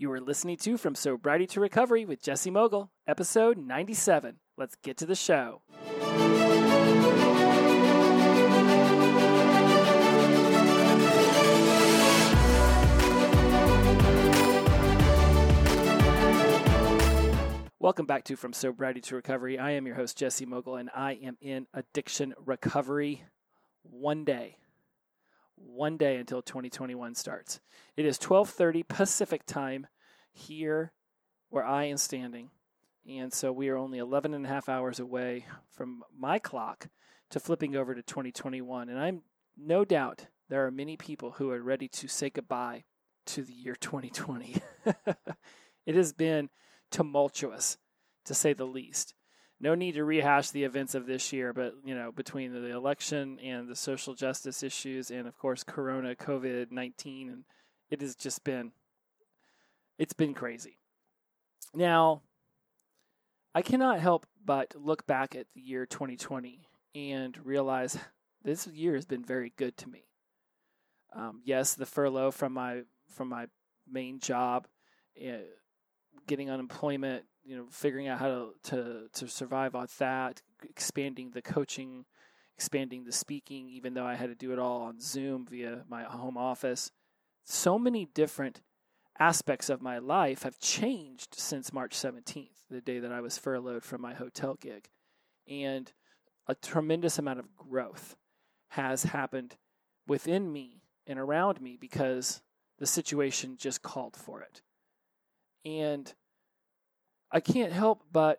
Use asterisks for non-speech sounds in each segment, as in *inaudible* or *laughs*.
You are listening to From Sobriety to Recovery with Jesse Mogul, episode 97. Let's get to the show. Welcome back to From Sobriety to Recovery. I am your host, Jesse Mogul, and I am in addiction recovery one day. One day until 2021 starts. It is 12:30 Pacific time here where I am standing. And so we are only 11 and a half hours away from my clock to flipping over to 2021. And I'm no doubt there are many people who are ready to say goodbye to the year 2020. *laughs* it has been tumultuous, to say the least. No need to rehash the events of this year, but you know, between the election and the social justice issues, and of course, Corona, COVID nineteen, and it has just been, it's been crazy. Now, I cannot help but look back at the year 2020 and realize this year has been very good to me. Um, yes, the furlough from my from my main job. Uh, getting unemployment, you know, figuring out how to, to, to survive on that, expanding the coaching, expanding the speaking, even though I had to do it all on Zoom via my home office. So many different aspects of my life have changed since March 17th, the day that I was furloughed from my hotel gig. And a tremendous amount of growth has happened within me and around me because the situation just called for it. And I can't help but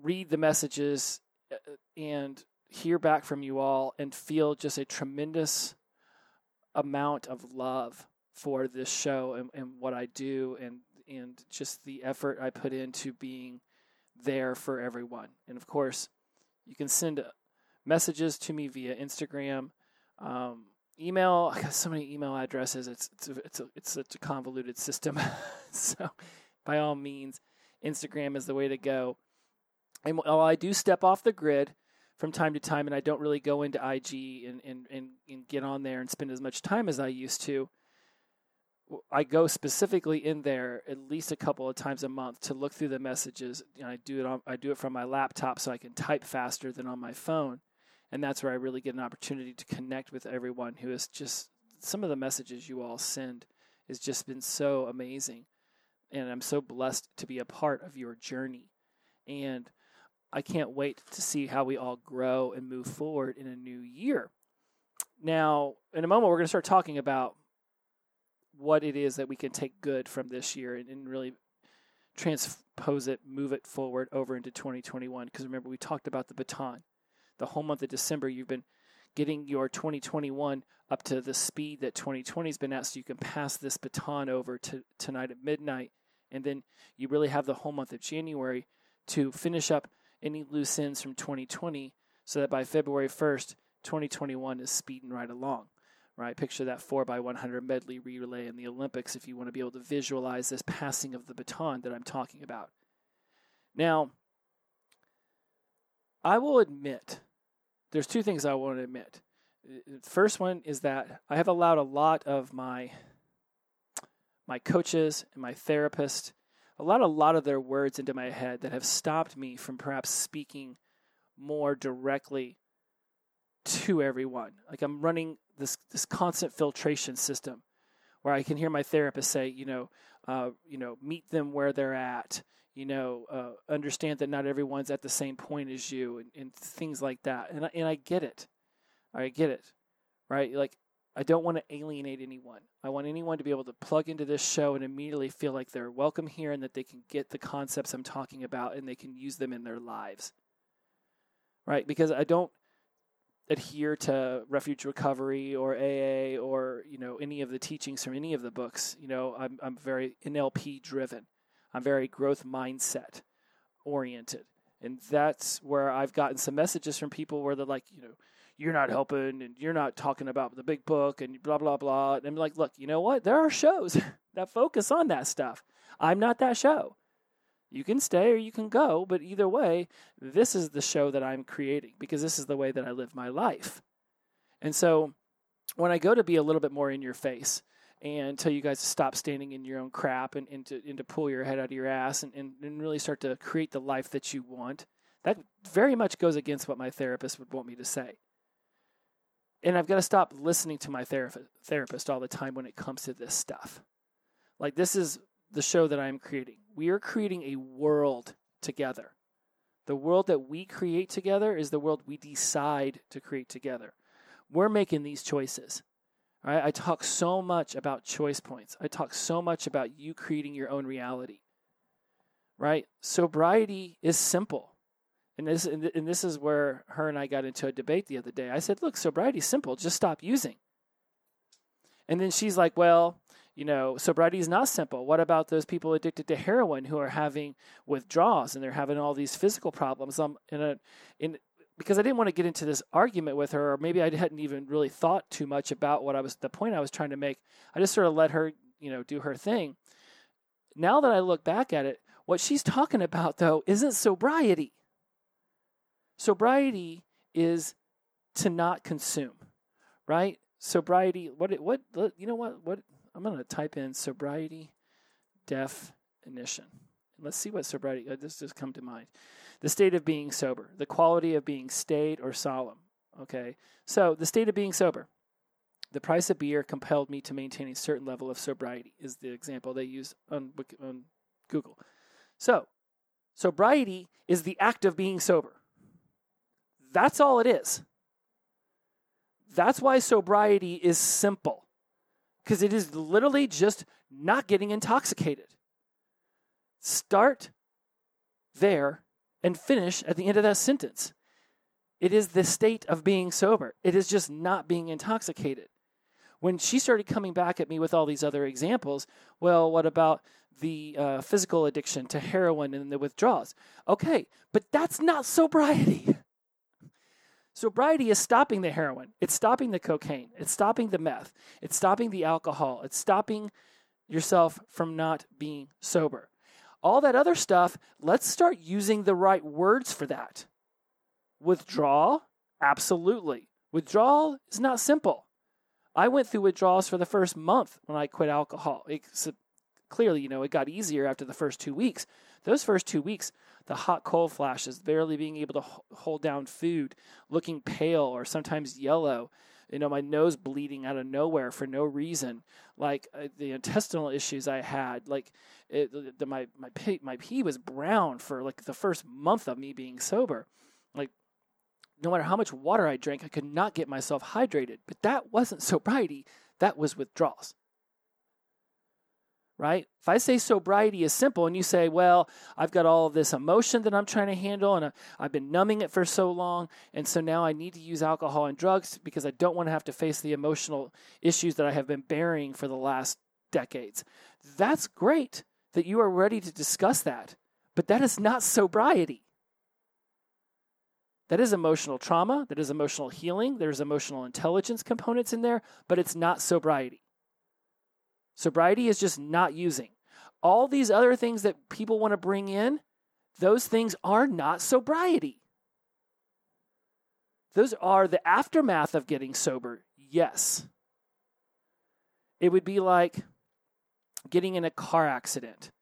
read the messages uh, and hear back from you all and feel just a tremendous amount of love for this show and, and what I do and and just the effort I put into being there for everyone. And of course, you can send messages to me via Instagram. Um, email. I got so many email addresses. It's it's a, it's, a, it's such a convoluted system. *laughs* so, by all means, Instagram is the way to go. And while I do step off the grid from time to time, and I don't really go into IG and and and, and get on there and spend as much time as I used to. I go specifically in there at least a couple of times a month to look through the messages. And I do it on I do it from my laptop so I can type faster than on my phone and that's where I really get an opportunity to connect with everyone who is just some of the messages you all send has just been so amazing. And I'm so blessed to be a part of your journey. And I can't wait to see how we all grow and move forward in a new year. Now, in a moment, we're going to start talking about what it is that we can take good from this year and, and really transpose it, move it forward over into 2021. Because remember, we talked about the baton the whole month of December, you've been getting your 2021 up to the speed that 2020 has been at so you can pass this baton over to tonight at midnight. And then you really have the whole month of January to finish up any loose ends from 2020 so that by February 1st, 2021 is speeding right along. Right? Picture that 4 by 100 medley relay in the Olympics if you want to be able to visualize this passing of the baton that I'm talking about. Now, I will admit there's two things I want to admit. Uh, uh, first one is that I have allowed a lot of my my coaches and my therapist allowed a lot of their words into my head that have stopped me from perhaps speaking more directly to everyone. Like I'm running this this constant filtration system where I can hear my therapist say, you know, uh, you know, meet them where they're at you know, uh, understand that not everyone's at the same point as you and, and things like that. And I, and I get it. I get it. Right? Like, I don't want to alienate anyone. I want anyone to be able to plug into this show and immediately feel like they're welcome here and that they can get the concepts I'm talking about and they can use them in their lives. Right? Because I don't adhere to refuge recovery or AA or you know any of the teachings from any of the books. You know, I'm I'm very NLP driven. I'm very growth mindset oriented. And that's where I've gotten some messages from people where they're like, you know, you're not helping and you're not talking about the big book and blah, blah, blah. And I'm like, look, you know what? There are shows *laughs* that focus on that stuff. I'm not that show. You can stay or you can go, but either way, this is the show that I'm creating because this is the way that I live my life. And so when I go to be a little bit more in your face and tell you guys to stop standing in your own crap and, and, to, and to pull your head out of your ass and, and, and really start to create the life that you want. That very much goes against what my therapist would want me to say. And I've got to stop listening to my therapist, therapist all the time when it comes to this stuff. Like, this is the show that I'm creating. We are creating a world together. The world that we create together is the world we decide to create together. We're making these choices. Right? I talk so much about choice points. I talk so much about you creating your own reality. Right? Sobriety is simple. And this, and this is where her and I got into a debate the other day. I said, look, sobriety's simple. Just stop using. And then she's like, well, you know, sobriety is not simple. What about those people addicted to heroin who are having withdrawals and they're having all these physical problems? Um, in a, in because I didn't want to get into this argument with her, or maybe I hadn't even really thought too much about what I was the point I was trying to make. I just sort of let her, you know, do her thing. Now that I look back at it, what she's talking about though isn't sobriety. Sobriety is to not consume, right? Sobriety. What? What? You know what? What? I'm going to type in sobriety definition. Let's see what sobriety. Uh, this just come to mind. The state of being sober, the quality of being staid or solemn. Okay, so the state of being sober. The price of beer compelled me to maintain a certain level of sobriety. Is the example they use on, on Google. So, sobriety is the act of being sober. That's all it is. That's why sobriety is simple, because it is literally just not getting intoxicated. Start there and finish at the end of that sentence. It is the state of being sober, it is just not being intoxicated. When she started coming back at me with all these other examples, well, what about the uh, physical addiction to heroin and the withdrawals? Okay, but that's not sobriety. *laughs* Sobriety is stopping the heroin, it's stopping the cocaine, it's stopping the meth, it's stopping the alcohol, it's stopping yourself from not being sober. All that other stuff, let's start using the right words for that. Withdrawal? Absolutely. Withdrawal is not simple. I went through withdrawals for the first month when I quit alcohol. It, clearly, you know, it got easier after the first two weeks. Those first two weeks, the hot cold flashes, barely being able to hold down food, looking pale or sometimes yellow, you know, my nose bleeding out of nowhere for no reason, like uh, the intestinal issues I had, like it, the, my my pee, my pee was brown for like the first month of me being sober, like no matter how much water I drank, I could not get myself hydrated. But that wasn't *laughs* sobriety; that was withdrawals right? If I say sobriety is simple and you say, well, I've got all of this emotion that I'm trying to handle and I've been numbing it for so long, and so now I need to use alcohol and drugs because I don't want to have to face the emotional issues that I have been burying for the last decades. That's great that you are ready to discuss that, but that is not sobriety. That is emotional trauma, that is emotional healing, there's emotional intelligence components in there, but it's not sobriety. Sobriety is just not using. All these other things that people want to bring in, those things are not sobriety. Those are the aftermath of getting sober, yes. It would be like getting in a car accident,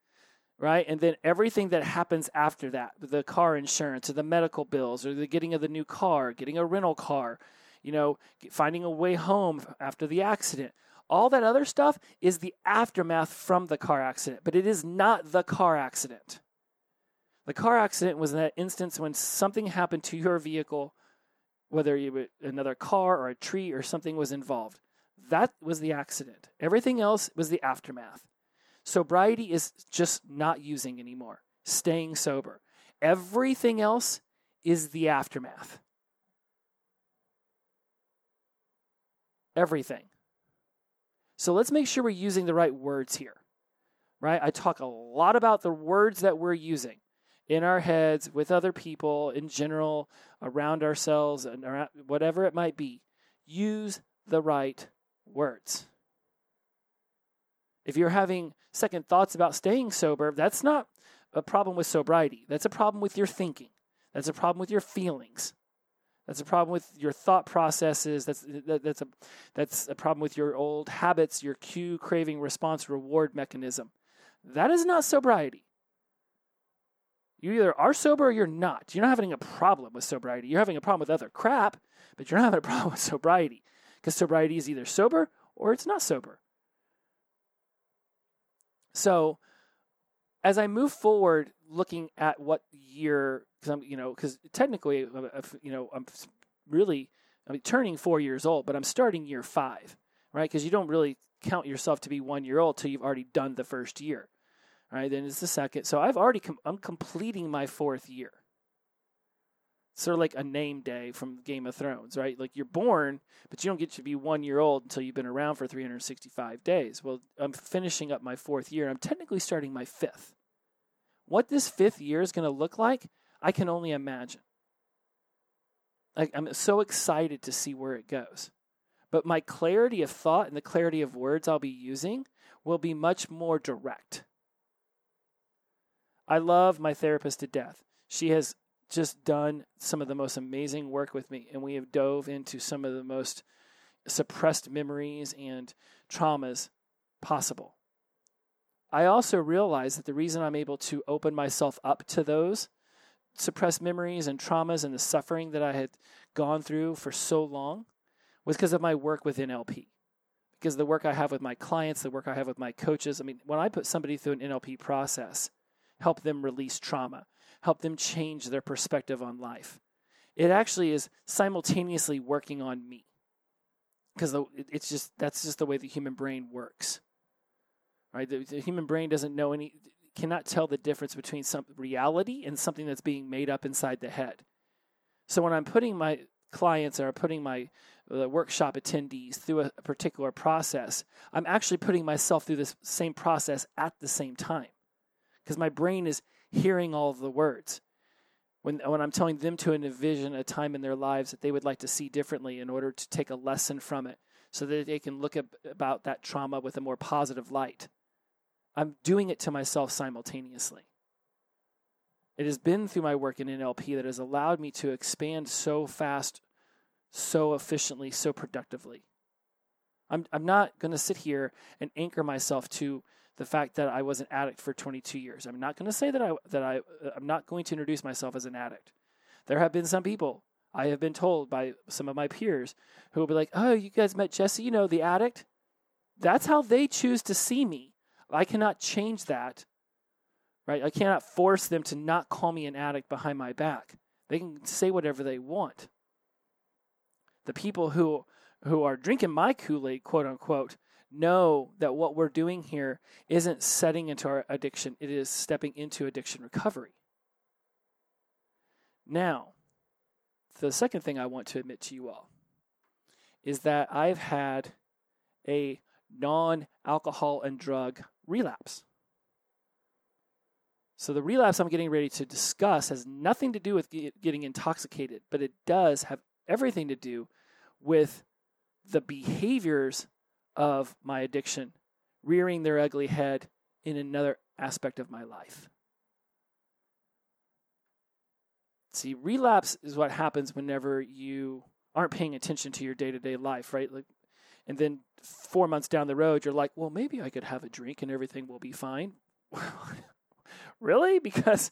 right? And then everything that happens after that the car insurance, or the medical bills, or the getting of the new car, getting a rental car, you know, finding a way home after the accident all that other stuff is the aftermath from the car accident, but it is not the car accident. The car accident was that instance when something happened to your vehicle, whether you another car or a tree or something was involved. That was the accident. Everything else was the aftermath. Sobriety is just not using anymore, staying sober. Everything else is the aftermath. Everything. So let's make sure we're using the right words here, right? I talk a lot about the words that we're using in our heads, with other people, in general, around ourselves, and around, whatever it might be. Use the right words. If you're having second thoughts about staying sober, that's not a problem with sobriety. That's a problem with your thinking. That's a problem with your feelings. That's a problem with your thought processes. That's that, that's a that's a problem with your old habits, your cue, craving, response, reward mechanism. That is not sobriety. You either are sober or you're not. You're not having a problem with sobriety. You're having a problem with other crap, but you're not having a *laughs* problem with sobriety because sobriety is either sober or it's not sober. So, as I move forward, looking at what year, because I'm, you know, because technically, you know, I'm really, I'm turning four years old, but I'm starting year five, right? Because you don't really count yourself to be one year old till you've already done the first year, right? Then it's the second. So I've already, com- I'm completing my fourth year sort of like a name day from Game of Thrones, right? Like you're born, but you don't get to be one year old until you've been around for 365 days. Well, I'm finishing up my fourth year. I'm technically starting my fifth. What this fifth year is going to look like, I can only imagine. Like, I'm so excited to see where it goes. But my clarity of thought and the clarity of words I'll be using will be much more direct. I love my therapist to death. She has just done some of the most amazing work with me, and we have dove into some of the most suppressed memories and traumas possible. I also realize that the reason I'm able to open myself up to those suppressed memories and traumas and the suffering that I had gone through for so long was because of my work with NLP. Because the work I have with my clients, the work I have with my coaches. I mean, when I put somebody through an NLP process, help them release trauma, help them change their perspective on life. It actually is simultaneously working on me because it's just that's just the way the human brain works. Right? The, the human brain doesn't know any cannot tell the difference between some reality and something that's being made up inside the head. So when I'm putting my clients or putting my uh, workshop attendees through a, a particular process, I'm actually putting myself through this same process at the same time because my brain is hearing all of the words. When, when I'm telling them to envision a time in their lives that they would like to see differently in order to take a lesson from it so that they can look at, about that trauma with a more positive light. I'm doing it to myself simultaneously. It has been through my work in NLP that has allowed me to expand so fast, so efficiently, so productively. I'm, I'm not going to sit here and anchor myself to the fact that I was an addict for 22 years. I'm not going to say that I that I I'm not going to introduce myself as an addict. There have been some people I have been told by some of my peers who will be like, "Oh, you guys met Jesse, you know, the addict." That's how they choose to see me. I cannot change that. Right? I cannot force them to not call me an addict behind my back. They can say whatever they want. The people who who are drinking my Kool-Aid, quote unquote, know that what we're doing here isn't setting into our addiction, it is stepping into addiction recovery. Now, the second thing I want to admit to you all is that I've had a non alcohol and drug relapse. So, the relapse I'm getting ready to discuss has nothing to do with getting intoxicated, but it does have everything to do with the behaviors of my addiction rearing their ugly head in another aspect of my life. See, relapse is what happens whenever you aren't paying attention to your day to day life, right? Like, and then four months down the road, you're like, well, maybe I could have a drink and everything will be fine. *laughs* really? Because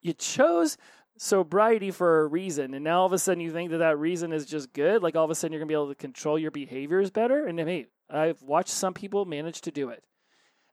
you chose sobriety for a reason, and now all of a sudden you think that that reason is just good. Like all of a sudden you're gonna be able to control your behaviors better. And hey, I've watched some people manage to do it.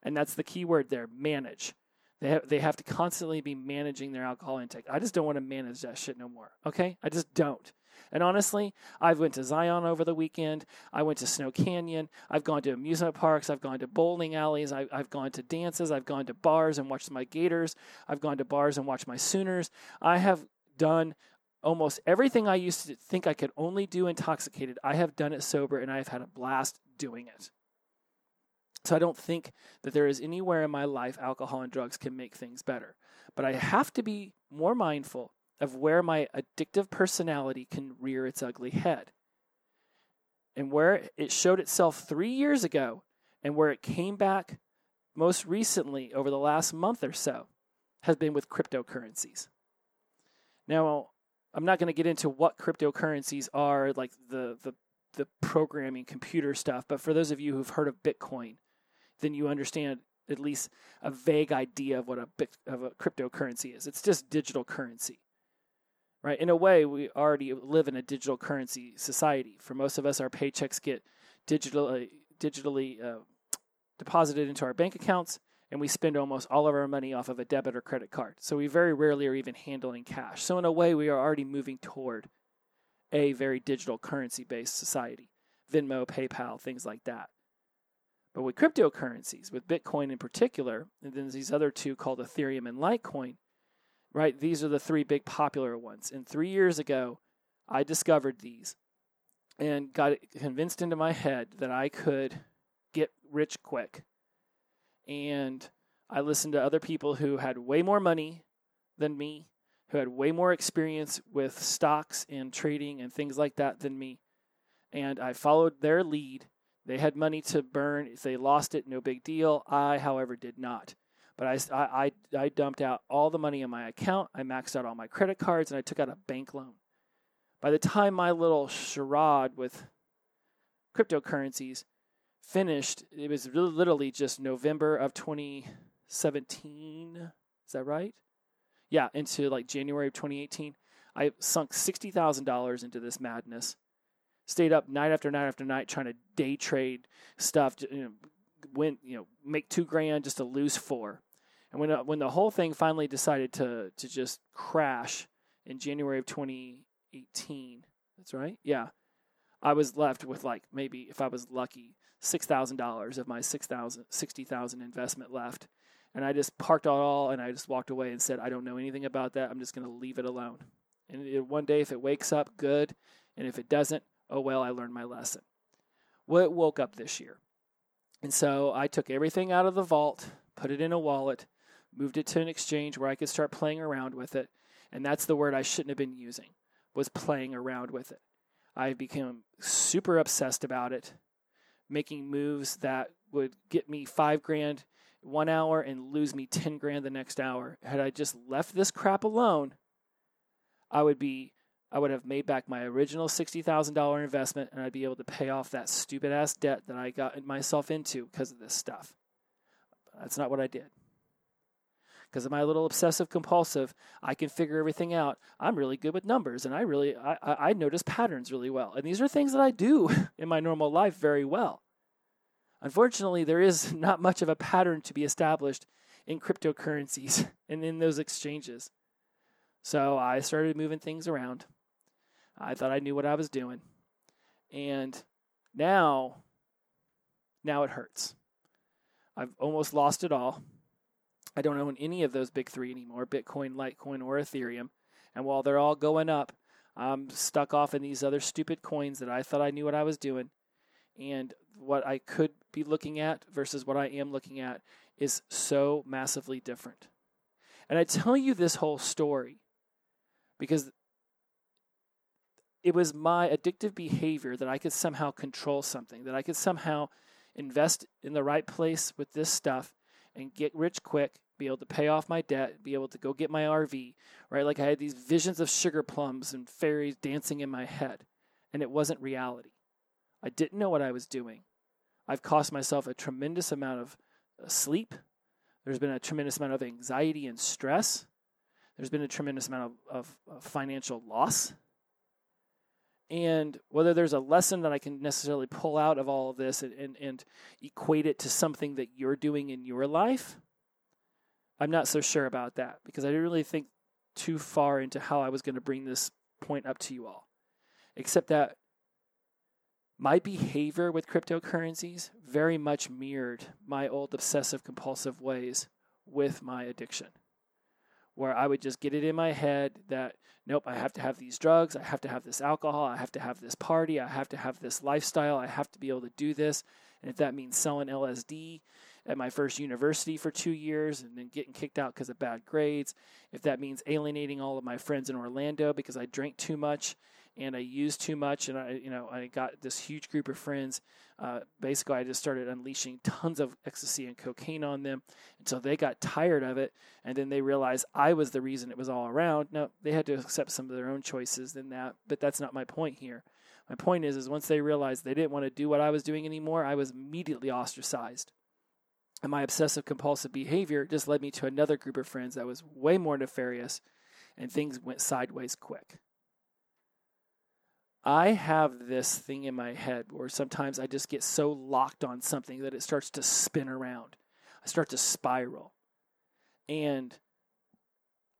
And that's the key word there manage. They have, they have to constantly be managing their alcohol intake. I just don't want to manage that shit no more. Okay? I just don't. And honestly, I've went to Zion over the weekend. I went to Snow Canyon. I've gone to amusement parks. I've gone to bowling alleys. I, have gone to dances. I've gone to bars and watched my Gators. I've gone to bars and watched my Sooners. I have done almost everything I used to think I could only do intoxicated. I have done it sober and I have had a blast doing it. So I don't think that there is anywhere in my life alcohol and drugs can make things better. But I have to be more mindful of where my addictive personality can rear its ugly head. And where it showed itself three years ago and where it came back most recently over the last month or so has been with cryptocurrencies. Now, I'm not going to get into what cryptocurrencies are, like the, the the programming computer stuff, but for those of you who've heard of Bitcoin, then you understand at least a vague idea of what a bit of a cryptocurrency is. It's just digital currency. Right? In a way, we already live in a digital currency society. For most of us, our paychecks get digitally digitally uh, deposited into our bank accounts, and we spend almost all of our money off of a debit or credit card. So we very rarely are even handling cash. So in a way, we are already moving toward a very digital currency based society Venmo, PayPal, things like that. But with cryptocurrencies, with Bitcoin in particular, and then these other two called Ethereum and Litecoin, right? These are the three big popular ones. And three years ago, I discovered these and got convinced into my head that I could get rich quick. And I listened to other people who had way more money than me who had way more experience with stocks and trading and things like that than me. And I followed their lead. They had money to burn. If they lost it, no big deal. I, however, did not. But I, I, I dumped out all the money in my account. I maxed out all my credit cards and I took out a bank loan. By the time my little charade with cryptocurrencies finished, it was literally just November of 2017. Is that right? yeah, into like January of 2018, I sunk $60,000 into this madness. Stayed up night after night after night trying to day trade stuff, you know, went, you know, make 2 grand just to lose 4. And when uh, when the whole thing finally decided to to just crash in January of 2018, that's right. Yeah. I was left with like maybe if I was lucky, $6,000 of my 6,000 60,000 investment left and I just parked it all and I just walked away and said, I don't know anything about that. I'm just going to leave it alone. And it, one day, if it wakes up, good. And if it doesn't, oh well, I learned my lesson. Well, it woke up this year. And so I took everything out of the vault, put it in a wallet, moved it to an exchange where I could start playing around with it. And that's the word I shouldn't have been using, was playing around with it. I became super obsessed about it, making moves that would get me five grand one hour and lose me 10 grand the next hour. Had I just left this crap alone, I would be I would have made back my original $60,000 investment and I'd be able to pay off that stupid ass debt that I got myself into because of this stuff. That's not what I did. Because of my little obsessive compulsive, I can figure everything out. I'm really good with numbers and I really I, I notice patterns really well. And these are things that I do *laughs* in my normal life very well. Unfortunately, there is *laughs* not much of a pattern to be established in cryptocurrencies *laughs* and in those exchanges. So I started moving things around. I thought I knew what I was doing. And now, now it hurts. I've almost lost it all. I don't own any of those big three anymore Bitcoin, Litecoin, or Ethereum. And while they're all going up, I'm stuck off in these other stupid coins that I thought I knew what I was doing. And what I could be looking at versus what I am looking at is so massively different. And I tell you this whole story because it was my addictive behavior that I could somehow control something, that I could somehow invest in the right place with this stuff and get rich quick, be able to pay off my debt, be able to go get my RV, right? Like I had these visions of sugar plums and fairies dancing in my head, and it wasn't reality. I didn't know what I was doing. I've cost myself a tremendous amount of uh, sleep. There's been a tremendous amount of anxiety and stress. There's been a tremendous amount of, of, of financial loss. And whether there's a lesson that I can necessarily pull out of all of this and, and, and equate it to something that you're doing in your life, I'm not so sure about that because I didn't really think too far into how I was going to bring this point up to you all. Except that my behavior with cryptocurrencies very much mirrored my old obsessive compulsive ways with my addiction, where I would just get it in my head that, nope, I have to have these drugs, I have to have this alcohol, I have to have this party, I have to have this lifestyle, I have to be able to do this. And if that means selling LSD at my first university for two years and then getting kicked out because of bad grades, if that means alienating all of my friends in Orlando because I drank too much and I used too much, and I, you know, I got this huge group of friends. Uh, basically, I just started unleashing tons of ecstasy and cocaine on them until they got tired of it, and then they realized I was the reason it was all around. Now they had to accept some of their own choices in that, but that's not my point here. My point is, is once they realized they didn't want to do what I was doing anymore, I was immediately ostracized. And my obsessive compulsive behavior just led me to another group of friends that was way more nefarious, and things went sideways quick. I have this thing in my head where sometimes I just get so locked on something that it starts to spin around. I start to spiral. And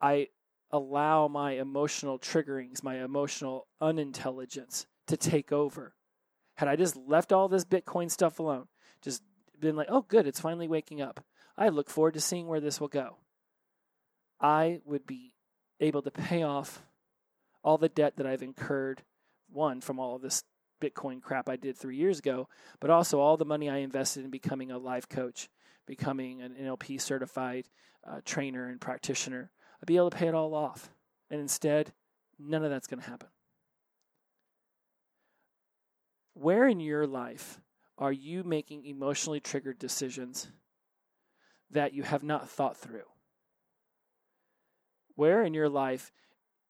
I allow my emotional triggerings, my emotional unintelligence to take over. Had I just left all this Bitcoin stuff alone, just been like, oh, good, it's finally waking up. I look forward to seeing where this will go. I would be able to pay off all the debt that I've incurred one from all of this Bitcoin crap I did three years ago, but also all the money I invested in becoming a life coach, becoming an NLP certified uh, trainer and practitioner. I'd be able to pay it all off. And instead, none of that's going to happen. Where in your life are you making emotionally triggered decisions that you have not thought through? Where in your life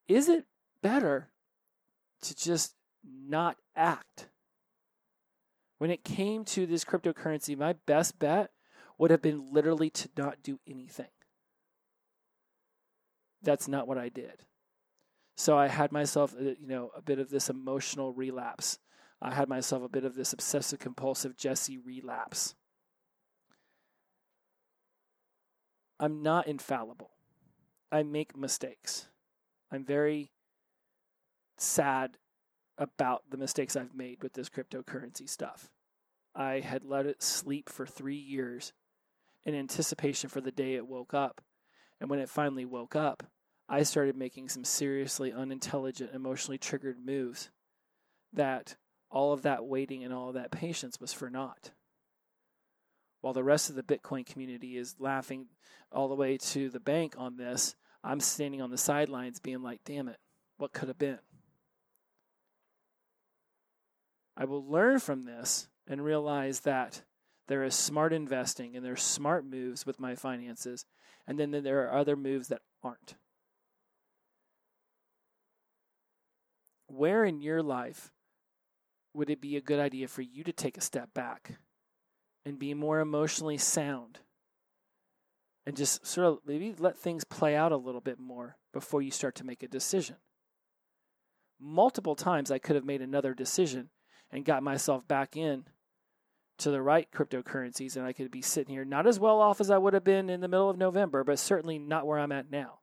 is it better to just not act. When it came to this cryptocurrency, my best bet would have been literally to not do anything. That's not what I did. So I had myself, uh, you know, a bit of this emotional relapse. I had myself a bit of this obsessive compulsive Jesse relapse. I'm not infallible. I make mistakes. I'm very sad about the mistakes I've made with this cryptocurrency stuff. I had let it sleep for three years in anticipation for the day it woke up. And when it finally woke up, I started making some seriously unintelligent, emotionally triggered moves that all of that waiting and all of that patience was for naught. While the rest of the Bitcoin community is laughing all the way to the bank on this, I'm standing on the sidelines being like, damn it, what could have been? I will learn from this and realize that there is smart investing and there's smart moves with my finances, and then there are other moves that aren't. Where in your life would it be a good idea for you to take a step back and be more emotionally sound and just sort of maybe let things play out a little bit more before you start to make a decision? Multiple times I could have made another decision and got myself back in to the right cryptocurrencies and I could be sitting here not as well off as I would have been in the middle of November, but certainly not where I'm at now.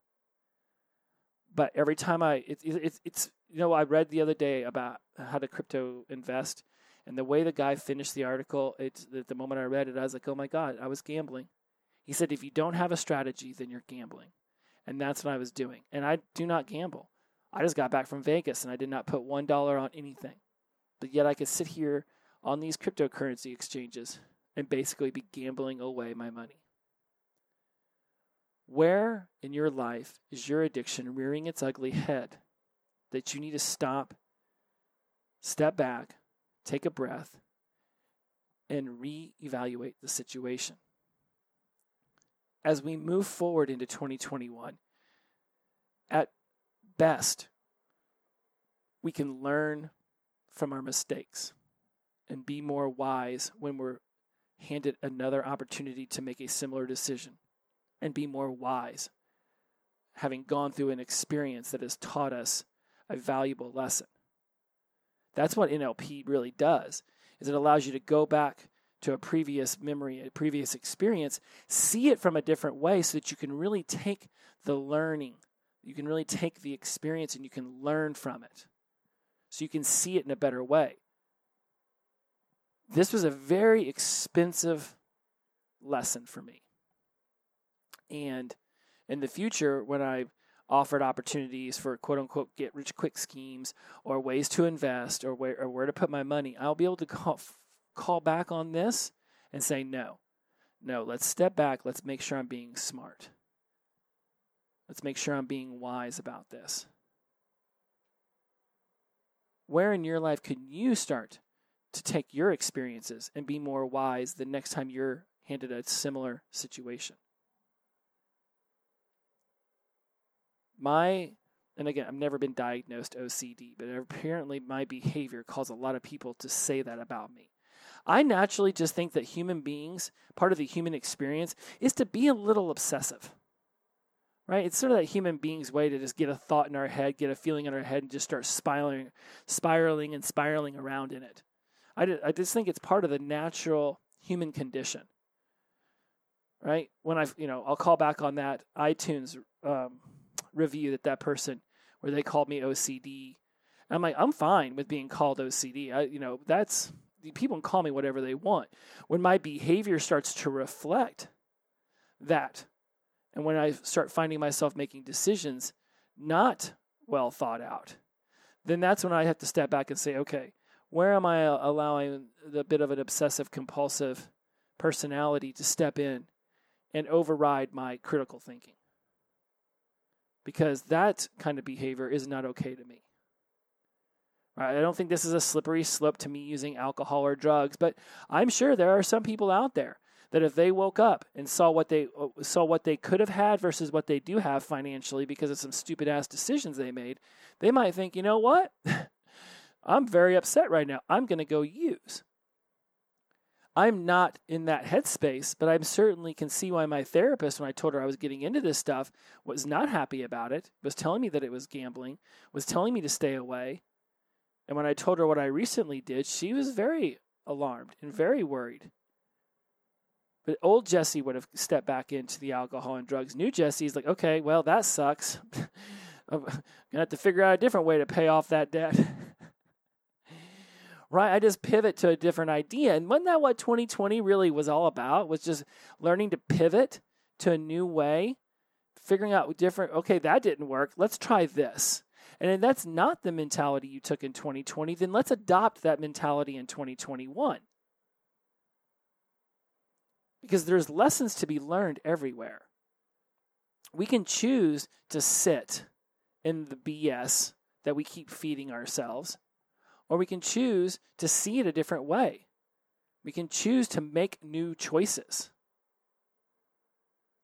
But every time I, it, it, it's, you know, I read the other day about how to crypto invest and the way the guy finished the article, it's the, the moment I read it, I was like, oh my God, I was gambling. He said, if you don't have a strategy, then you're gambling. And that's what I was doing. And I do not gamble. I just got back from Vegas and I did not put $1 on anything. But yet I could sit here on these cryptocurrency exchanges and basically be gambling away my money. Where in your life is your addiction rearing its ugly head that you need to stop, step back, take a breath, and reevaluate the situation? As we move forward into 2021, at best, we can learn from our mistakes and be more wise when we're handed another opportunity to make a similar decision and be more wise having gone through an experience that has taught us a valuable lesson. That's what nlp really does is it allows you to go back to a previous memory a previous experience see it from a different way so that you can really take the learning you can really take the experience and you can learn from it so you can see it in a better way. This was a very expensive lesson for me. And in the future, when I offered opportunities for quote unquote get rich quick schemes or ways to invest or where, or where to put my money, I'll be able to call, call back on this and say, no, no, let's step back. Let's make sure I'm being smart. Let's make sure I'm being wise about this. Where in your life can you start to take your experiences and be more wise the next time you're handed a similar situation? My, and again, I've never been diagnosed OCD, but apparently my behavior caused a lot of people to say that about me. I naturally just think that human beings, part of the human experience, is to be a little obsessive. Right? It's sort of that human being's way to just get a thought in our head, get a feeling in our head, and just start spiraling, spiraling and spiraling around in it. I, just, think it's part of the natural human condition. Right? When I, you know, I'll call back on that iTunes um, review that that person, where they called me OCD. I'm like, I'm fine with being called OCD. I, you know, that's people can call me whatever they want. When my behavior starts to reflect that, and when I start finding myself making decisions not well thought out, then that's when I have to step back and say, okay, where am I allowing the bit of an obsessive compulsive personality to step in and override my critical thinking? Because that kind of behavior is not okay to me. I don't think this is a slippery slope to me using alcohol or drugs, but I'm sure there are some people out there that if they woke up and saw what they uh, saw what they could have had versus what they do have financially because of some stupid ass decisions they made, they might think, you know what? *laughs* I'm very upset right now. I'm going to go use. I'm not in that headspace, but I certainly can see why my therapist, when I told her I was getting into this stuff, was not happy about it, was telling me that it was gambling, was telling me to stay away, and when I told her what I recently did, she was very alarmed and very worried. But old Jesse would have stepped back into the alcohol and drugs. New Jesse's like, okay, well, that sucks. *laughs* I'm going to have to figure out a different way to pay off that debt. *laughs* right? I just pivot to a different idea. And wasn't that what 2020 really was all about? Was just learning to pivot to a new way, figuring out different, okay, that didn't work. Let's try this. And if that's not the mentality you took in 2020, then let's adopt that mentality in 2021. Because there's lessons to be learned everywhere. We can choose to sit in the BS that we keep feeding ourselves, or we can choose to see it a different way. We can choose to make new choices.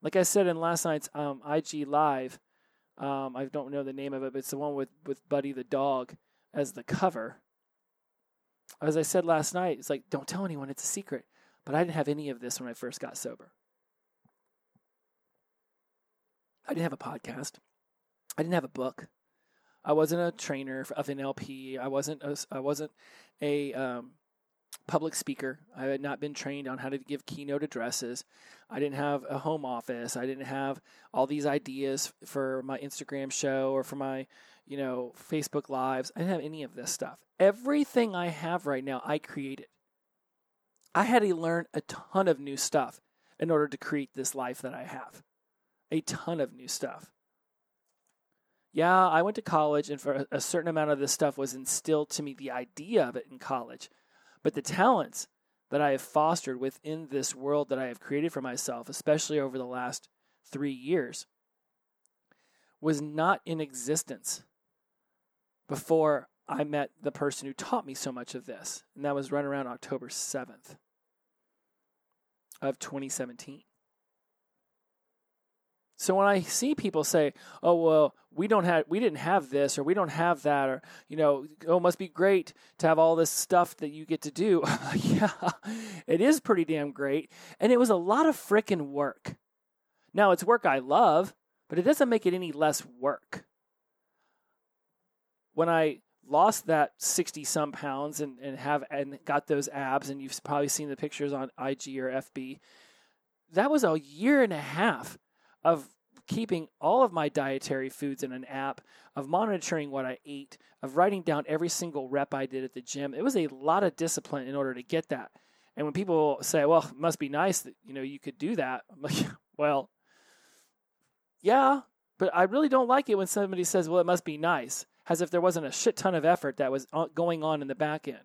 Like I said in last night's um, IG Live, um, I don't know the name of it, but it's the one with, with Buddy the dog as the cover. As I said last night, it's like, don't tell anyone, it's a secret. But I didn't have any of this when I first got sober. I didn't have a podcast. I didn't have a book. I wasn't a trainer of NLP. I wasn't a, I wasn't a um, public speaker. I had not been trained on how to give keynote addresses. I didn't have a home office. I didn't have all these ideas for my Instagram show or for my, you know, Facebook lives. I didn't have any of this stuff. Everything I have right now, I created. I had to learn a ton of new stuff in order to create this life that I have. A ton of new stuff. Yeah, I went to college, and for a certain amount of this stuff was instilled to me the idea of it in college. But the talents that I have fostered within this world that I have created for myself, especially over the last three years, was not in existence before I met the person who taught me so much of this. And that was right around October 7th of 2017. So when I see people say, "Oh well, we don't have, we didn't have this, or we don't have that, or you know, oh, must be great to have all this stuff that you get to do," *laughs* yeah, it is pretty damn great, and it was a lot of freaking work. Now it's work I love, but it doesn't make it any less work. When I lost that 60 some pounds and, and have and got those abs and you've probably seen the pictures on IG or FB that was a year and a half of keeping all of my dietary foods in an app, of monitoring what I ate, of writing down every single rep I did at the gym. It was a lot of discipline in order to get that. And when people say, "Well, it must be nice that you know you could do that," I'm like, *laughs* "Well, yeah, but I really don't like it when somebody says, "Well, it must be nice," as if there wasn't a shit ton of effort that was going on in the back end.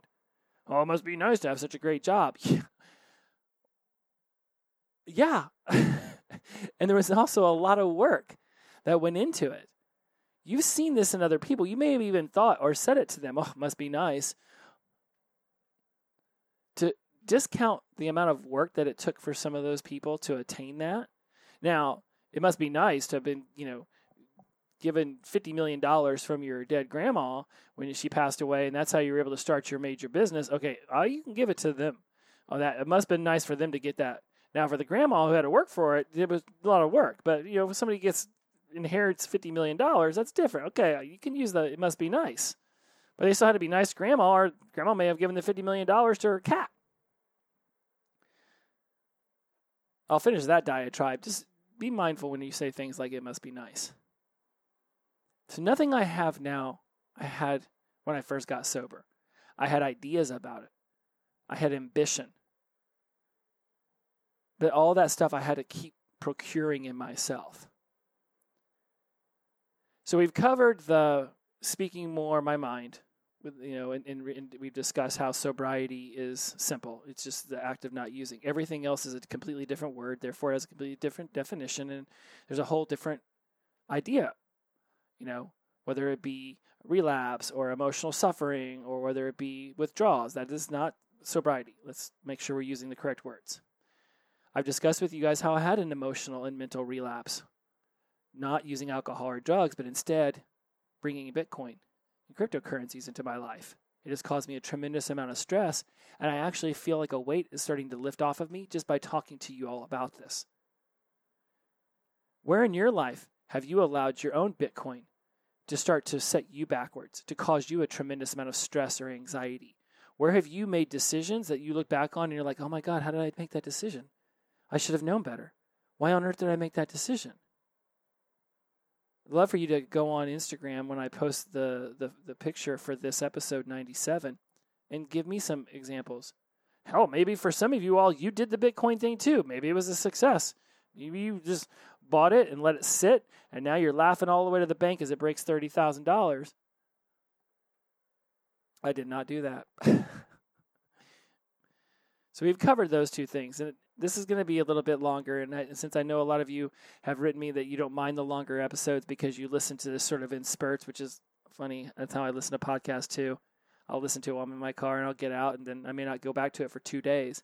Oh, it must be nice to have such a great job. *laughs* yeah. *laughs* and there was also a lot of work that went into it. You've seen this in other people. You may have even thought or said it to them, oh, it must be nice. To discount the amount of work that it took for some of those people to attain that. Now, it must be nice to have been, you know, given $50 million from your dead grandma when she passed away, and that's how you were able to start your major business. Okay, oh, you can give it to them. Oh, that it must have been nice for them to get that. Now, for the grandma who had to work for it, it was a lot of work. But you know, if somebody gets inherits $50 million, that's different. Okay, uh, you can use the, it must be nice. But they still had to be nice to grandma, or grandma may have given the $50 million to her cat. I'll finish that diatribe. Just be mindful when you say things like it must be nice. So, nothing I have now, I had when I first got sober. I had ideas about it, I had ambition. But all that stuff I had to keep procuring in myself. So we've covered the speaking more my mind, with, you know, and, and, and, we've discussed how sobriety is simple. It's just the act of not using. Everything else is a completely different word, therefore it has a completely different definition, and there's a whole different idea. You know, whether it be relapse or emotional suffering or whether it be withdrawals, that is not sobriety. Let's make sure we're using the correct words. I've discussed with you guys how I had an emotional and mental relapse not using alcohol or drugs, but instead bringing Bitcoin and cryptocurrencies into my life. It has caused me a tremendous amount of stress, and I actually feel like a weight is starting to lift off of me just by talking to you all about this. Where in your life have you allowed your own Bitcoin to start to set you backwards, to cause you a tremendous amount of stress or anxiety? Where have you made decisions that you look back on and you're like, oh my God, how did I make that decision? I should have known better. Why on earth did I make that decision? I'd love for you to go on Instagram when I post the, the, the picture for this episode 97 and give me some examples. Hell, maybe for some of you all, you did the Bitcoin thing too. Maybe it was a success. Maybe you just bought it and let it sit, and now you're laughing all the way to the bank as it breaks $30,000. I did not do that. *laughs* so we've covered those two things. And this is going to be a little bit longer. And, I, since I know a lot of you have written me that you don't mind the longer episodes because you listen to this sort of in spurts, which is funny. That's how I listen to podcasts too. I'll listen to it while I'm in my car and I'll get out and then I may not go back to it for two days.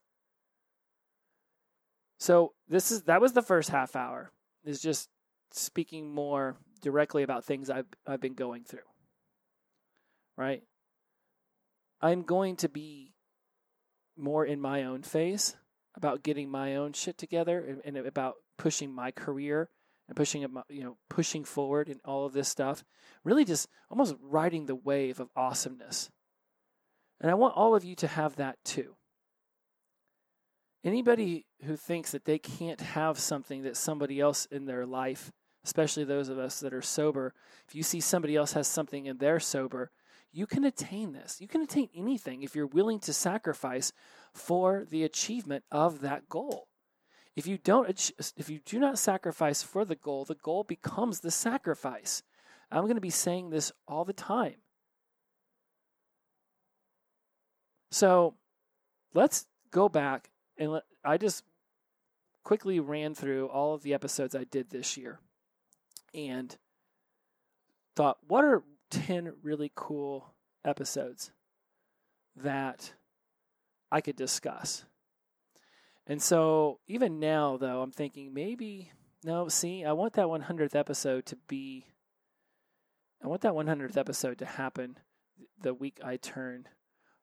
So this is that was the first half hour. Is just speaking more directly about things I've I've been going through. Right? I'm going to be more in my own face about getting my own shit together and, and about pushing my career and pushing it, you know pushing forward and all of this stuff really just almost riding the wave of awesomeness and i want all of you to have that too anybody who thinks that they can't have something that somebody else in their life especially those of us that are sober if you see somebody else has something and they're sober you can attain this you can attain anything if you're willing to sacrifice for the achievement of that goal. If you don't if you do not sacrifice for the goal, the goal becomes the sacrifice. I'm going to be saying this all the time. So, let's go back and I just quickly ran through all of the episodes I did this year and thought, what are 10 really cool episodes that I could discuss. And so even now, though, I'm thinking maybe, no, see, I want that 100th episode to be, I want that 100th episode to happen the week I turn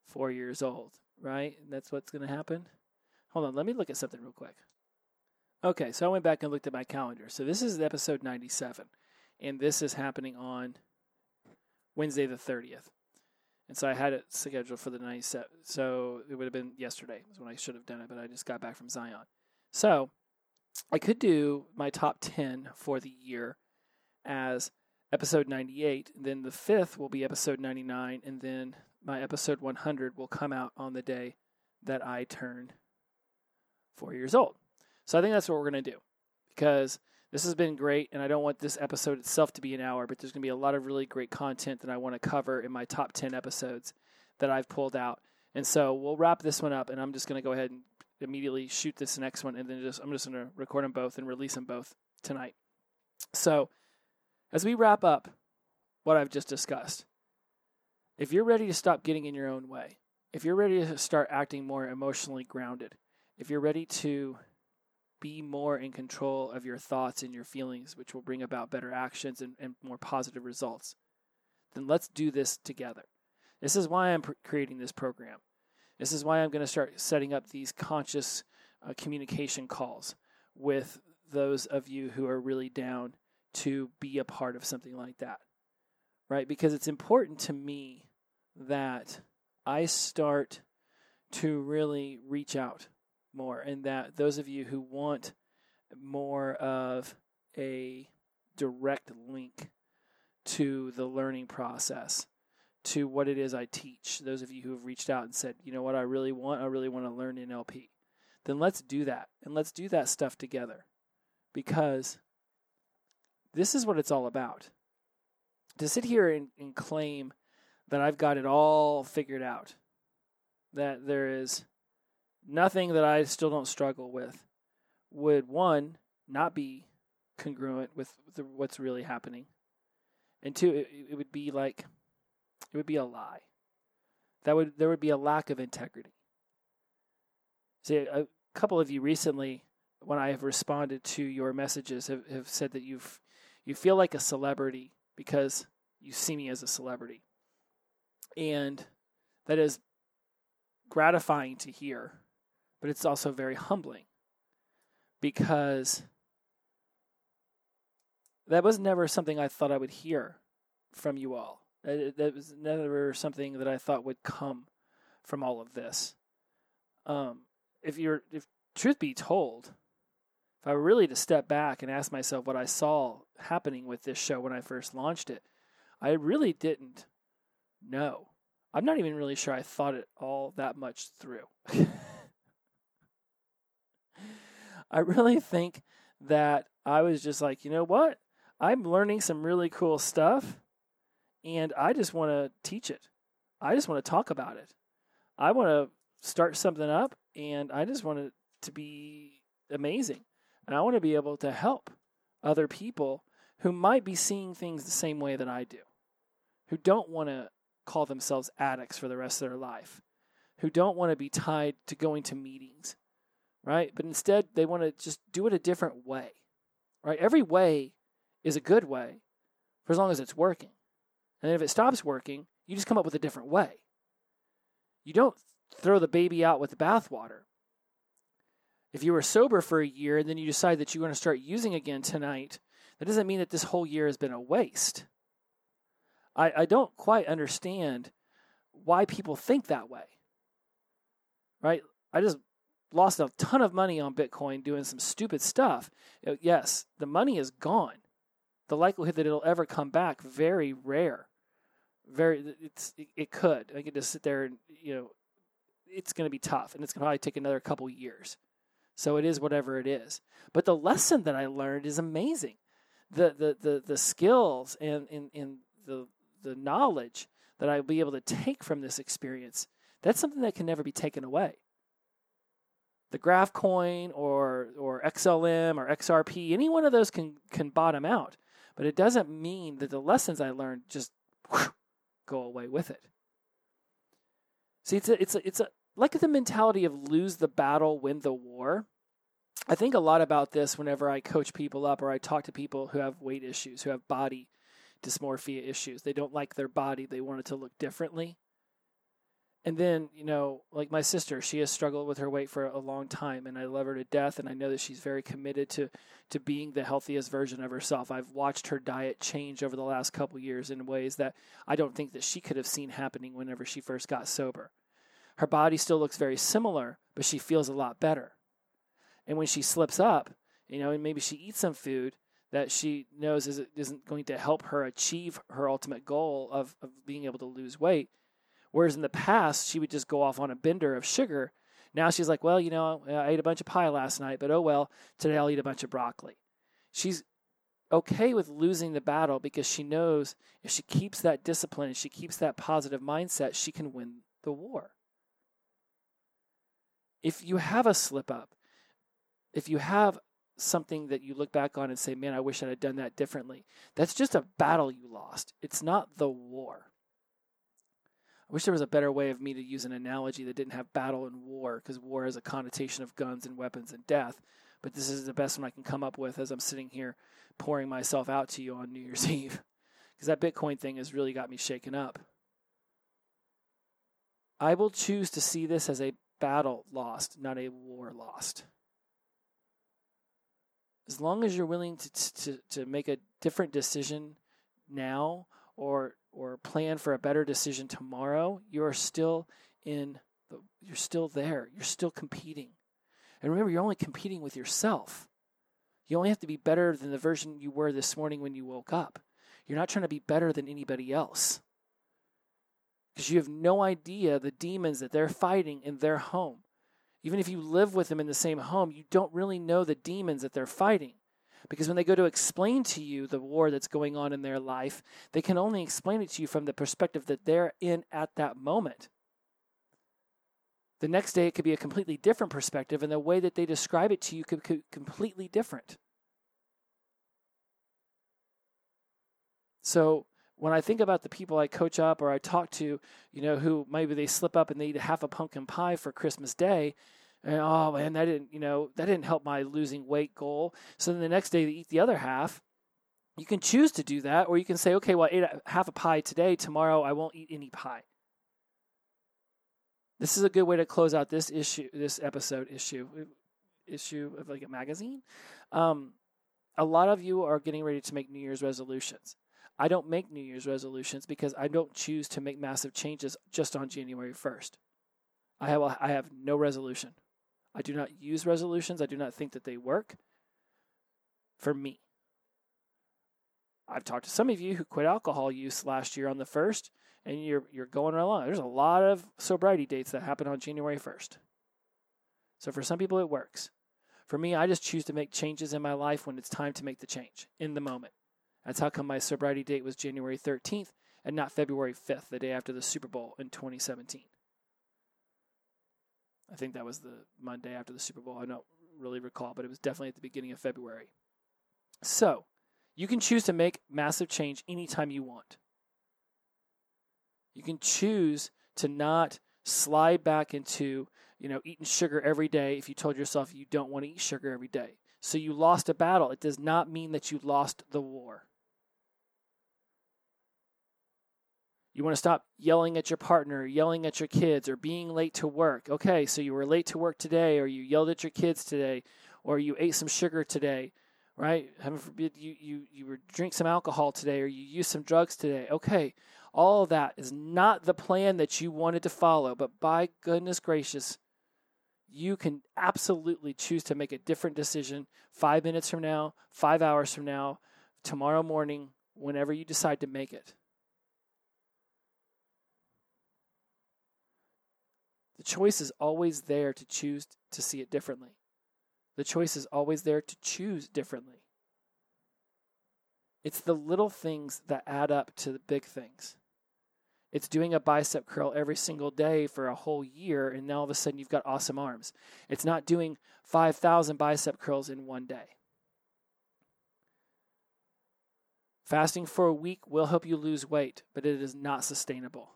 four years old, right? That's what's going to happen. Hold on, let me look at something real quick. Okay, so I went back and looked at my calendar. So this is episode 97, and this is happening on Wednesday the 30th. And so I had it scheduled for the 97. So it would have been yesterday is when I should have done it, but I just got back from Zion. So I could do my top 10 for the year as episode 98. Then the fifth will be episode 99. And then my episode 100 will come out on the day that I turn four years old. So I think that's what we're going to do because this has been great, and I don't want this episode itself to be an hour, but there's going to be a lot of really great content that I want to cover in my top 10 episodes that I've pulled out. And so we'll wrap this one up, and I'm just going to go ahead and immediately shoot this next one, and then just I'm just going to record them both and release them both tonight. So as we wrap up what I've just discussed. If you're ready to stop getting in your own way, if you're ready to start acting more emotionally grounded, if you're ready to be more in control of your thoughts and your feelings, which will bring about better actions and, and more positive results, then let's do this together. This is why I'm pr- creating this program. This is why I'm going to start setting up these conscious uh, communication calls with those of you who are really down to be a part of something like that. Right? Because it's important to me that I start to really reach out more and that those of you who want more of a direct link to the learning process to what it is I teach. Those of you who have reached out and said, you know what, I really want, I really want to learn NLP. Then let's do that. And let's do that stuff together because this is what it's all about. To sit here and, and claim that I've got it all figured out, that there is nothing that I still don't struggle with, would one, not be congruent with the, what's really happening. And two, it, it would be like it would be a lie. That would there would be a lack of integrity. See, a couple of you recently, when I have responded to your messages, have, have said that you've you feel like a celebrity because you see me as a celebrity, and that is gratifying to hear, but it's also very humbling because that was never something I thought I would hear from you all. That was never something that I thought would come from all of this. Um, if you're, if truth be told, if I were really to step back and ask myself what I saw happening with this show when I first launched it, I really didn't know. I'm not even really sure I thought it all that much through. *laughs* I really think that I was just like, you know what? I'm learning some really cool stuff and I just want to teach it. I just want to talk about it. I want to start something up, and I just want it to be amazing. And I want to be able to help other people who might be seeing things the same way that I do, who don't want to call themselves addicts for the rest of their life, who don't want to be tied to going to meetings, right? But instead, they want to just do it a different way, right? Every way is a good way for as long as it's working. And if it stops working, you just come up with a different way. You don't throw the baby out with the bathwater. If you were sober for a year and then you decide that you're going to start using again tonight, that doesn't mean that this whole year has been a waste. I, I don't quite understand why people think that way. Right? I just lost a ton of money on Bitcoin doing some stupid stuff. Yes, the money is gone. The likelihood that it'll ever come back very rare very it's it could. I could just sit there and you know it's going to be tough and it's going to probably take another couple years. So it is whatever it is. But the lesson that I learned is amazing. The the the, the skills and, and, and the the knowledge that I'll be able to take from this experience, that's something that can never be taken away. The Graph coin or or XLM or XRP, any one of those can can bottom out. But it doesn't mean that the lessons I learned just whew, *laughs* go away with it. See, it's a, it's a, it's a, like the mentality of lose the battle, win the war. I think a lot about this whenever I coach people up or I talk to people who have weight issues, who have body dysmorphia issues. They don't like their body, they want it to look differently. And then, you know, like my sister, she has struggled with her weight for a long time and I love her to death and I know that she's very committed to to being the healthiest version of herself. I've watched her diet change over the last couple years in ways that I don't think that she could have seen happening whenever she first got sober. Her body still looks very similar, but she feels a lot better. And when she slips up, you know, and maybe she eats some food that she knows isn't going to help her achieve her ultimate goal of, of being able to lose weight, Whereas in the past, she would just go off on a bender of sugar. Now she's like, well, you know, I ate a bunch of pie last night, but oh well, today I'll eat a bunch of broccoli. She's okay with losing the battle because she knows if she keeps that discipline and she keeps that positive mindset, she can win the war. If you have a slip up, if you have something that you look back on and say, man, I wish I'd done that differently. That's just a battle you lost. It's not the war. I wish there was a better way of me to use an analogy that didn't have battle and war, because war has a connotation of guns and weapons and death. But this is the best one I can come up with as I'm sitting here pouring myself out to you on New Year's *laughs* Eve. Because that Bitcoin thing has really got me shaken up. I will choose to see this as a battle lost, not a war lost. As long as you're willing to, to, to make a different decision now or or plan for a better decision tomorrow, you are still in the, you're still there. You're still competing. And remember, you're only competing with yourself. You only have to be better than the version you were this morning when you woke up. You're not trying to be better than anybody else. Because you have no idea the demons that they're fighting in their home. Even if you live with them in the same home, you don't really know the demons that they're fighting. Because when they go to explain to you the war that's going on in their life, they can only explain it to you from the perspective that they're in at that moment. The next day, it could be a completely different perspective, and the way that they describe it to you could be completely different. So, when I think about the people I coach up or I talk to, you know, who maybe they slip up and they eat half a pumpkin pie for Christmas Day, and oh man, that didn't, you know, that didn't help my losing weight goal. So then the next day they eat the other half. You can choose to do that, or you can say, okay, well, I ate half a pie today. Tomorrow I won't eat any pie. This is a good way to close out this issue, this episode issue, issue of like a magazine. Um, a lot of you are getting ready to make New Year's resolutions. I don't make New Year's resolutions because I don't choose to make massive changes just on January 1st. I have, a, I have no resolution. I do not use resolutions. I do not think that they work for me. I've talked to some of you who quit alcohol use last year on the 1st, and you're, you're going right along. There's a lot of sobriety dates that happen on January 1st. So for some people, it works. For me, I just choose to make changes in my life when it's time to make the change in the moment. That's how come my sobriety date was January 13th and not February 5th, the day after the Super Bowl in 2017. I think that was the Monday after the Super Bowl. I don't really recall, but it was definitely at the beginning of February. So, you can choose to make massive change anytime you want. You can choose to not slide back into, you know, eating sugar every day if you told yourself you don't want to eat sugar every day. So you lost a battle. It does not mean that you lost the war. You want to stop yelling at your partner, yelling at your kids, or being late to work. Okay, so you were late to work today, or you yelled at your kids today, or you ate some sugar today, right? Heaven forbid you, you, you were drink some alcohol today, or you use some drugs today. Okay, all of that is not the plan that you wanted to follow, but by goodness gracious, you can absolutely choose to make a different decision five minutes from now, five hours from now, tomorrow morning, whenever you decide to make it. The choice is always there to choose to see it differently. The choice is always there to choose differently. It's the little things that add up to the big things. It's doing a bicep curl every single day for a whole year, and now all of a sudden you've got awesome arms. It's not doing 5,000 bicep curls in one day. Fasting for a week will help you lose weight, but it is not sustainable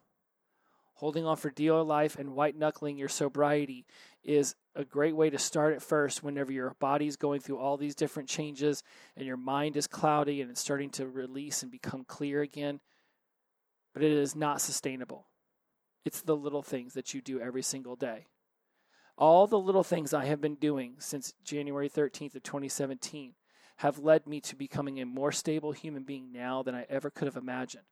holding on for dear life and white knuckling your sobriety is a great way to start at first whenever your body's going through all these different changes and your mind is cloudy and it's starting to release and become clear again. But it is not sustainable. It's the little things that you do every single day. All the little things I have been doing since January 13th of 2017 have led me to becoming a more stable human being now than I ever could have imagined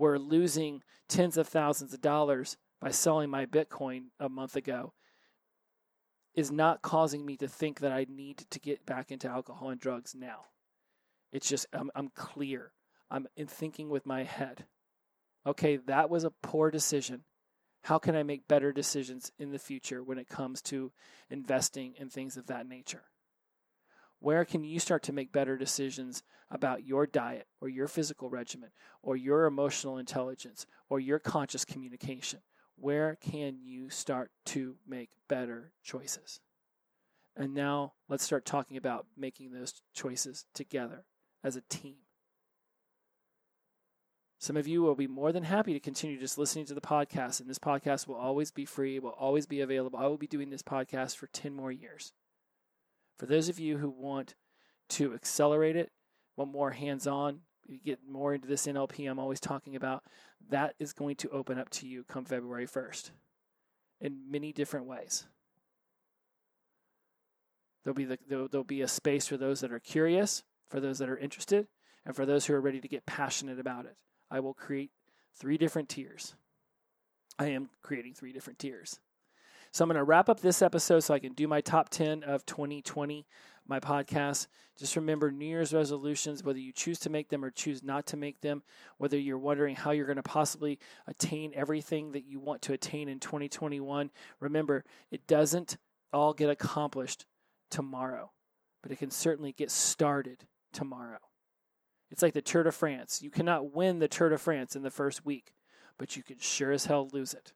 were losing tens of thousands of dollars by selling my Bitcoin a month ago is not causing me to think that I need to get back into alcohol and drugs now. It's just, I'm, I'm clear. I'm in thinking with my head. Okay, that was a poor decision. How can I make better decisions in the future when it comes to investing and things of that nature? Where can you start to make better decisions about your diet or your physical regimen or your emotional intelligence or your conscious communication? Where can you start to make better choices? And now let's start talking about making those choices together as a team. Some of you will be more than happy to continue just listening to the podcast, and this podcast will always be free, will always be available. I will be doing this podcast for 10 more years. For those of you who want to accelerate it, want more hands on, get more into this NLP I'm always talking about, that is going to open up to you come February 1st in many different ways. There'll be, the, there'll, there'll be a space for those that are curious, for those that are interested, and for those who are ready to get passionate about it. I will create three different tiers. I am creating three different tiers. So I'm going to wrap up this episode so I can do my top 10 of 2020, my podcast. Just remember New Year's resolutions, whether you choose to make them or choose not to make them, whether you're wondering how you're going to possibly attain everything that you want to attain in 2021. Remember, it doesn't all get accomplished tomorrow, but it can certainly get started tomorrow. It's like the Tour de France. You cannot win the Tour de France in the first week, but you can sure as hell lose it.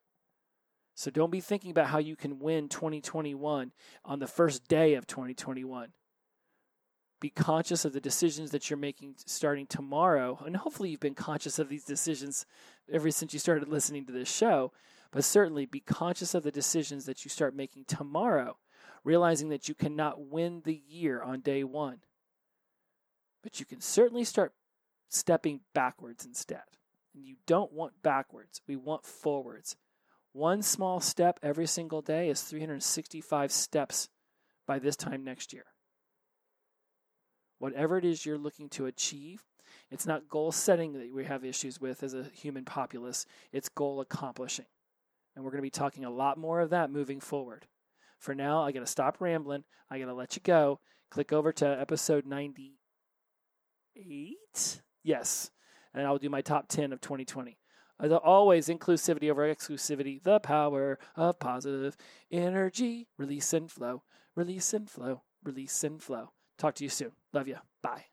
So don't be thinking about how you can win 2021 on the first day of 2021. Be conscious of the decisions that you're making starting tomorrow. And hopefully, you've been conscious of these decisions ever since you started listening to this show. But certainly, be conscious of the decisions that you start making tomorrow, realizing that you cannot win the year on day one. But you can certainly start stepping backwards instead. And you don't want backwards, we want forwards. One small step every single day is 365 steps by this time next year. Whatever it is you're looking to achieve, it's not goal setting that we have issues with as a human populace, it's goal accomplishing. And we're going to be talking a lot more of that moving forward. For now, I got to stop rambling. I got to let you go. Click over to episode 98. Yes. And I'll do my top 10 of 2020. As always, inclusivity over exclusivity, the power of positive energy. Release and flow, release and flow, release and flow. Talk to you soon. Love you. Bye.